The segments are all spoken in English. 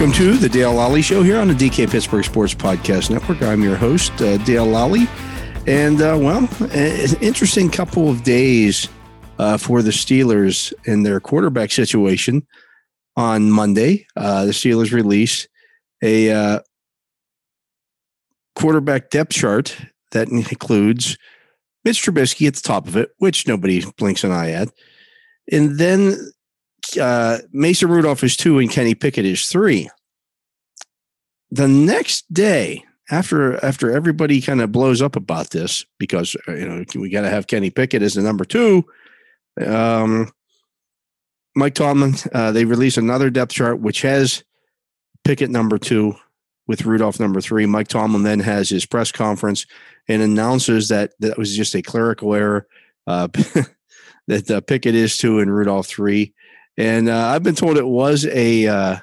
Welcome to the Dale Lolley Show here on the DK Pittsburgh Sports Podcast Network. I'm your host, uh, Dale Lolley. And, uh, well, an interesting couple of days uh, for the Steelers in their quarterback situation. On Monday, uh, the Steelers released a uh, quarterback depth chart that includes Mitch Trubisky at the top of it, which nobody blinks an eye at. And then uh, Mason Rudolph is two and Kenny Pickett is three. The next day, after after everybody kind of blows up about this, because uh, you know we got to have Kenny Pickett as the number two. Um, Mike Tomlin, uh, they release another depth chart which has Pickett number two with Rudolph number three. Mike Tomlin then has his press conference and announces that that was just a clerical error. Uh, that uh, Pickett is two and Rudolph three. And uh, I've been told it was a uh,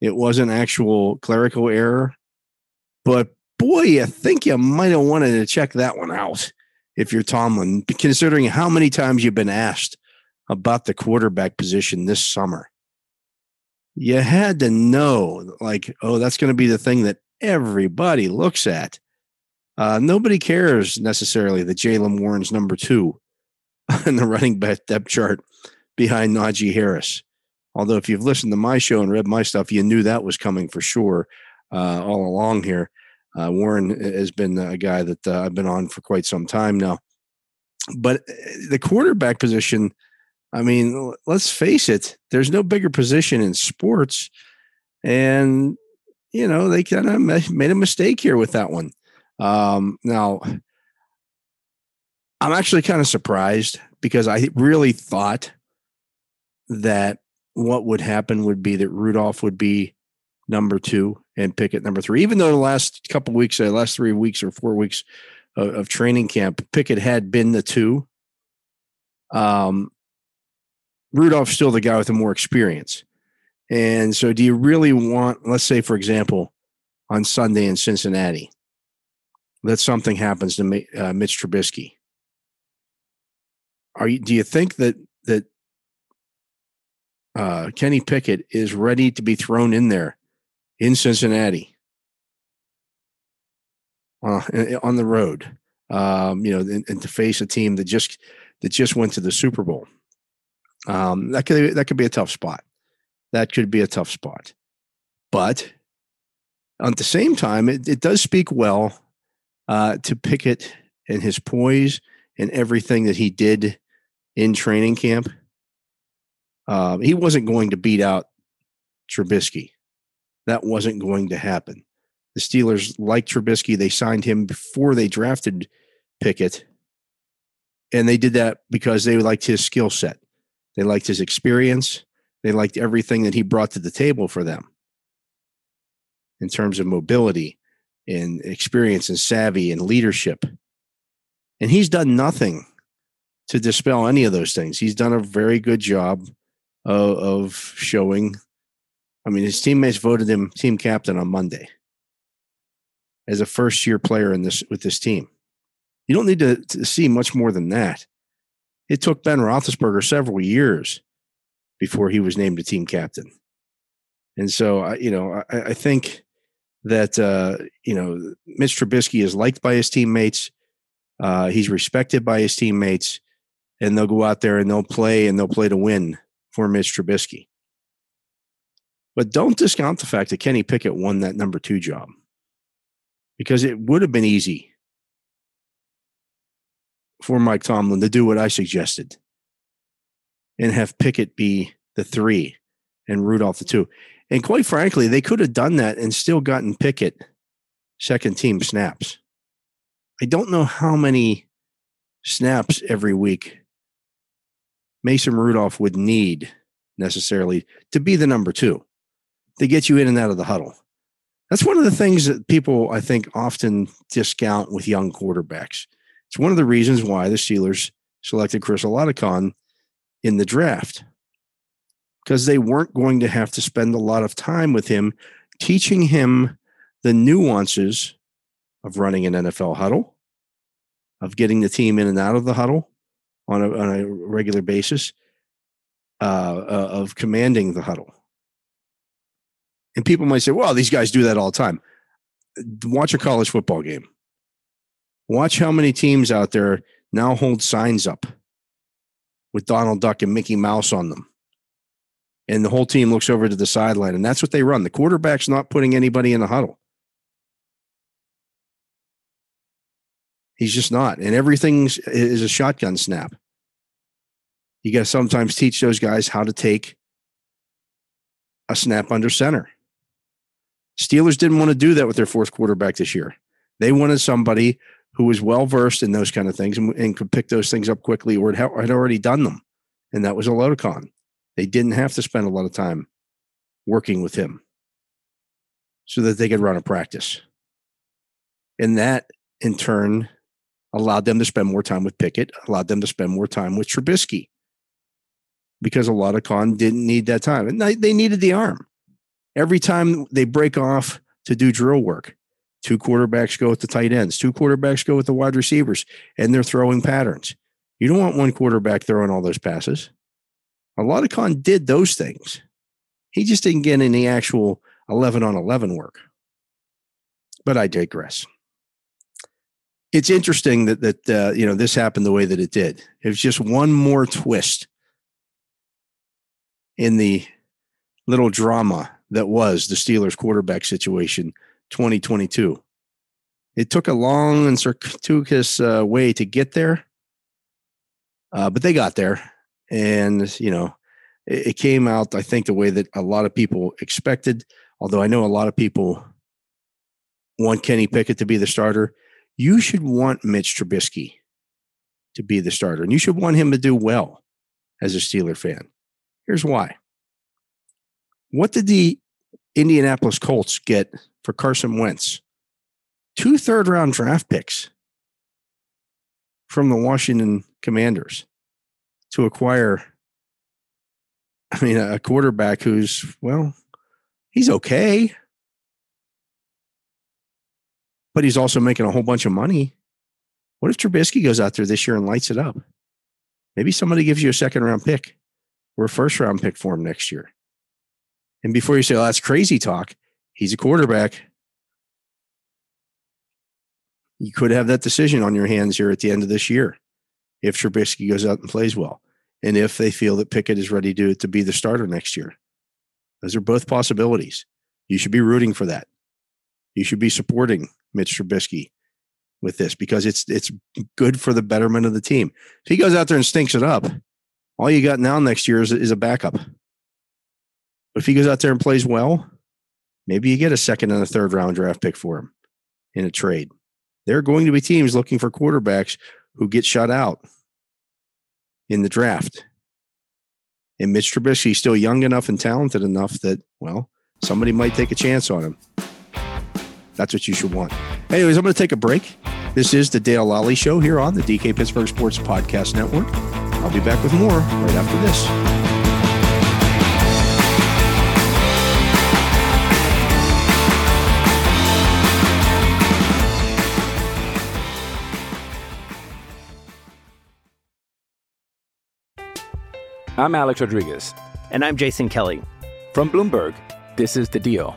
it was an actual clerical error, but boy, I think you might have wanted to check that one out if you're Tomlin, considering how many times you've been asked about the quarterback position this summer. You had to know, like, oh, that's going to be the thing that everybody looks at. Uh, nobody cares necessarily that Jaylen Warren's number two on the running back depth chart behind Najee Harris. Although, if you've listened to my show and read my stuff, you knew that was coming for sure uh, all along here. Uh, Warren has been a guy that uh, I've been on for quite some time now. But uh, the quarterback position, I mean, let's face it, there's no bigger position in sports. And, you know, they kind of made a mistake here with that one. Um, now, I'm actually kind of surprised because I really thought that what would happen would be that Rudolph would be number two and Pickett number three. Even though the last couple weeks, the uh, last three weeks or four weeks of, of, training camp, Pickett had been the two. Um, Rudolph's still the guy with the more experience. And so, do you really want, let's say, for example, on Sunday in Cincinnati, that something happens to uh, Mitch Trubisky? Are you? Do you think that that uh, Kenny Pickett is ready to be thrown in there in Cincinnati uh, on the road. Um, you know, and, and, to face a team that just that just went to the Super Bowl. Um, that could that could be a tough spot. That could be a tough spot. But at the same time, it, it does speak well uh, to Pickett and his poise and everything that he did in training camp um, he wasn't going to beat out Trubisky. That wasn't going to happen. The Steelers liked Trubisky. They signed him before they drafted Pickett. And they did that because they liked his skill set. They liked his experience. They liked everything that he brought to the table for them in terms of mobility and experience and savvy and leadership. And he's done nothing to dispel any of those things. He's done a very good job of, of showing. I mean, his teammates voted him team captain on Monday as a first year player in this with this team. You don't need to, to see much more than that. It took Ben Roethlisberger several years before he was named a team captain. And so, I, you know, I, I think that uh, you know Mitch Trubisky is liked by his teammates. Uh, he's respected by his teammates, and they'll go out there and they'll play and they'll play to win for Mitch Trubisky. But don't discount the fact that Kenny Pickett won that number two job because it would have been easy for Mike Tomlin to do what I suggested and have Pickett be the three and Rudolph the two. And quite frankly, they could have done that and still gotten Pickett second team snaps. I don't know how many snaps every week Mason Rudolph would need necessarily to be the number two to get you in and out of the huddle. That's one of the things that people, I think, often discount with young quarterbacks. It's one of the reasons why the Steelers selected Chris Oladokun in the draft because they weren't going to have to spend a lot of time with him teaching him the nuances of running an NFL huddle, of getting the team in and out of the huddle on a, on a regular basis, uh, uh, of commanding the huddle. And people might say, well, these guys do that all the time. Watch a college football game. Watch how many teams out there now hold signs up with Donald Duck and Mickey Mouse on them and the whole team looks over to the sideline, and that's what they run. The quarterback's not putting anybody in the huddle. He's just not, and everything is a shotgun snap. You got to sometimes teach those guys how to take a snap under center. Steelers didn't want to do that with their fourth quarterback this year. They wanted somebody who was well versed in those kind of things and, and, could pick those things up quickly or had, already done them. And that was Oladokun. They didn't have to spend a lot of time working with him so that they could run a practice. And that in turn allowed them to spend more time with Pickett, allowed them to spend more time with Trubisky because Oladokun didn't need that time. And they needed the arm. Every time they break off to do drill work, two quarterbacks go with the tight ends, two quarterbacks go with the wide receivers, and they're throwing patterns. You don't want one quarterback throwing all those passes. Oladokun did those things. He just didn't get any actual 11 on 11 work. But I digress. It's interesting that that uh, you know this happened the way that it did. It was just one more twist in the little drama that was the Steelers quarterback situation 2022. It took a long and circuitous uh, way to get there, uh, but they got there and you know it, it came out i think the way that a lot of people expected although i know a lot of people want kenny pickett to be the starter you should want mitch trubisky to be the starter and you should want him to do well as a steeler fan. Here's why. What did the indianapolis colts get for carson wentz? Two third round draft picks from the washington commanders to acquire, I mean, a quarterback who's, well, he's okay, but he's also making a whole bunch of money. What if Trubisky goes out there this year and lights it up? Maybe somebody gives you a second round pick or a first round pick for him next year. And before you say, oh, that's crazy talk, he's a quarterback. You could have that decision on your hands here at the end of this year if Trubisky goes out and plays well, and if they feel that Pickett is ready to, to be the starter next year. Those are both possibilities. You should be rooting for that. You should be supporting Mitch Trubisky with this because it's it's good for the betterment of the team. If he goes out there and stinks it up, all you got now next year is, is a backup. But if he goes out there and plays well, maybe you get a second and a third round draft pick for him in a trade. There are going to be teams looking for quarterbacks who get shut out in the draft. And Mitch Trubisky is still young enough and talented enough that, well, somebody might take a chance on him. That's what you should want. Anyways, I'm going to take a break. This is the Dale Lolley Show here on the DK Pittsburgh Sports Podcast Network. I'll be back with more right after this. I'm Alex Rodriguez. And I'm Jason Kelly. From Bloomberg, This is The Deal.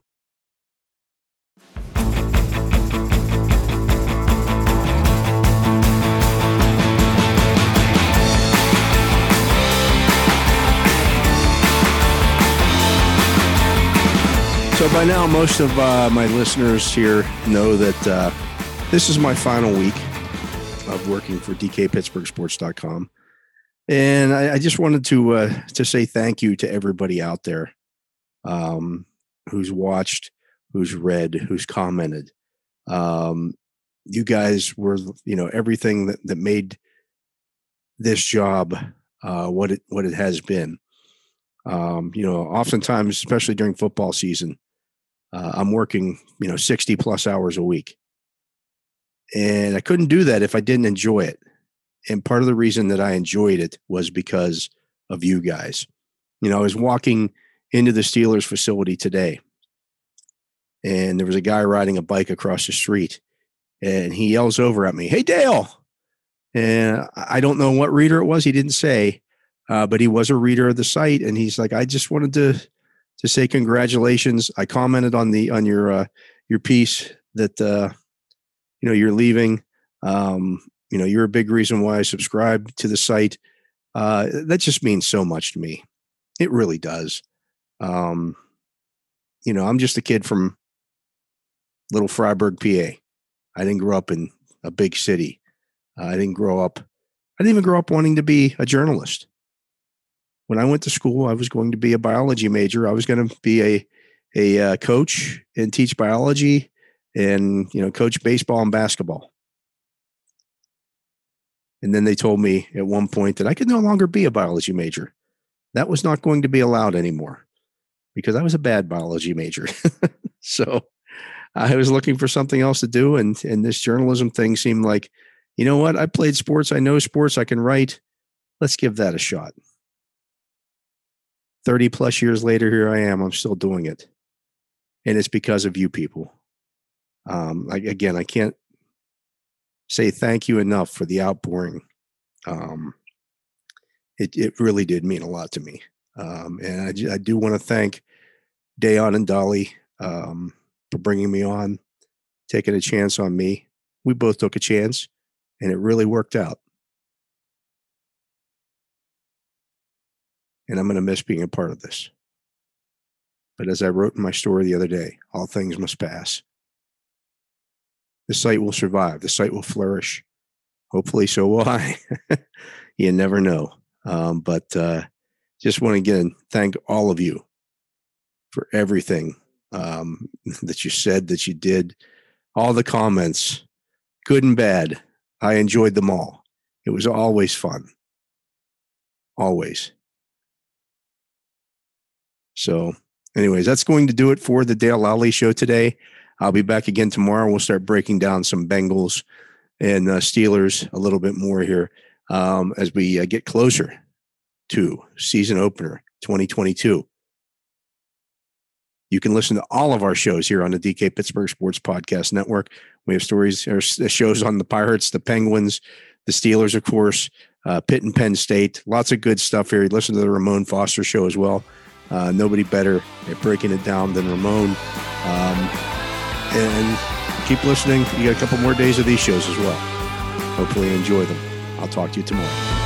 So by now, most of uh, my listeners here know that uh, this is my final week of working for DKPittsburghSports.com, and I, I just wanted to uh, to say thank you to everybody out there um, who's watched, who's read, who's commented. Um, you guys were, you know, everything that, that made this job uh, what it what it has been. Um, you know, oftentimes, especially during football season, uh, I'm working, you know, 60 plus hours a week. And I couldn't do that if I didn't enjoy it. And part of the reason that I enjoyed it was because of you guys. You know, I was walking into the Steelers facility today, and there was a guy riding a bike across the street, and he yells over at me, Hey, Dale. And I don't know what reader it was. He didn't say, uh, but he was a reader of the site. And he's like, I just wanted to to say congratulations. I commented on the on your uh, your piece that uh, you know you're leaving. Um, you know you're a big reason why I subscribe to the site. Uh, that just means so much to me. It really does. Um, you know, I'm just a kid from little Freiburg, PA. I didn't grow up in a big city. Uh, I didn't grow up. I didn't even grow up wanting to be a journalist when I went to school, I was going to be a biology major. I was going to be a a uh, coach and teach biology, and you know, coach baseball and basketball. And then they told me at one point that I could no longer be a biology major. That was not going to be allowed anymore because I was a bad biology major. so I was looking for something else to do, and and this journalism thing seemed like, you know what? I played sports. I know sports. I can write. Let's give that a shot. 30 plus years later, here I am. I'm still doing it. And it's because of you people. Um, I, again, I can't say thank you enough for the outpouring. Um, it, it really did mean a lot to me. Um, and I, I do want to thank Dejan and Dolly um, for bringing me on, taking a chance on me. We both took a chance, and it really worked out. And I'm going to miss being a part of this. But as I wrote in my story the other day, all things must pass. The site will survive, the site will flourish. Hopefully, so will I. you never know. Um, but uh, just want to again thank all of you for everything um, that you said, that you did, all the comments, good and bad. I enjoyed them all. It was always fun. Always. So, anyways, that's going to do it for the Dale Lolley show today. I'll be back again tomorrow. We'll start breaking down some Bengals and uh, Steelers a little bit more here um, as we uh, get closer to season opener 2022. You can listen to all of our shows here on the DK Pittsburgh Sports Podcast Network. We have stories or shows on the Pirates, the Penguins, the Steelers, of course, uh, Pitt and Penn State. Lots of good stuff here. Listen to the Ramon Foster show as well. Uh, nobody better at breaking it down than Ramon. Um, and keep listening. You got a couple more days of these shows as well. Hopefully, you enjoy them. I'll talk to you tomorrow.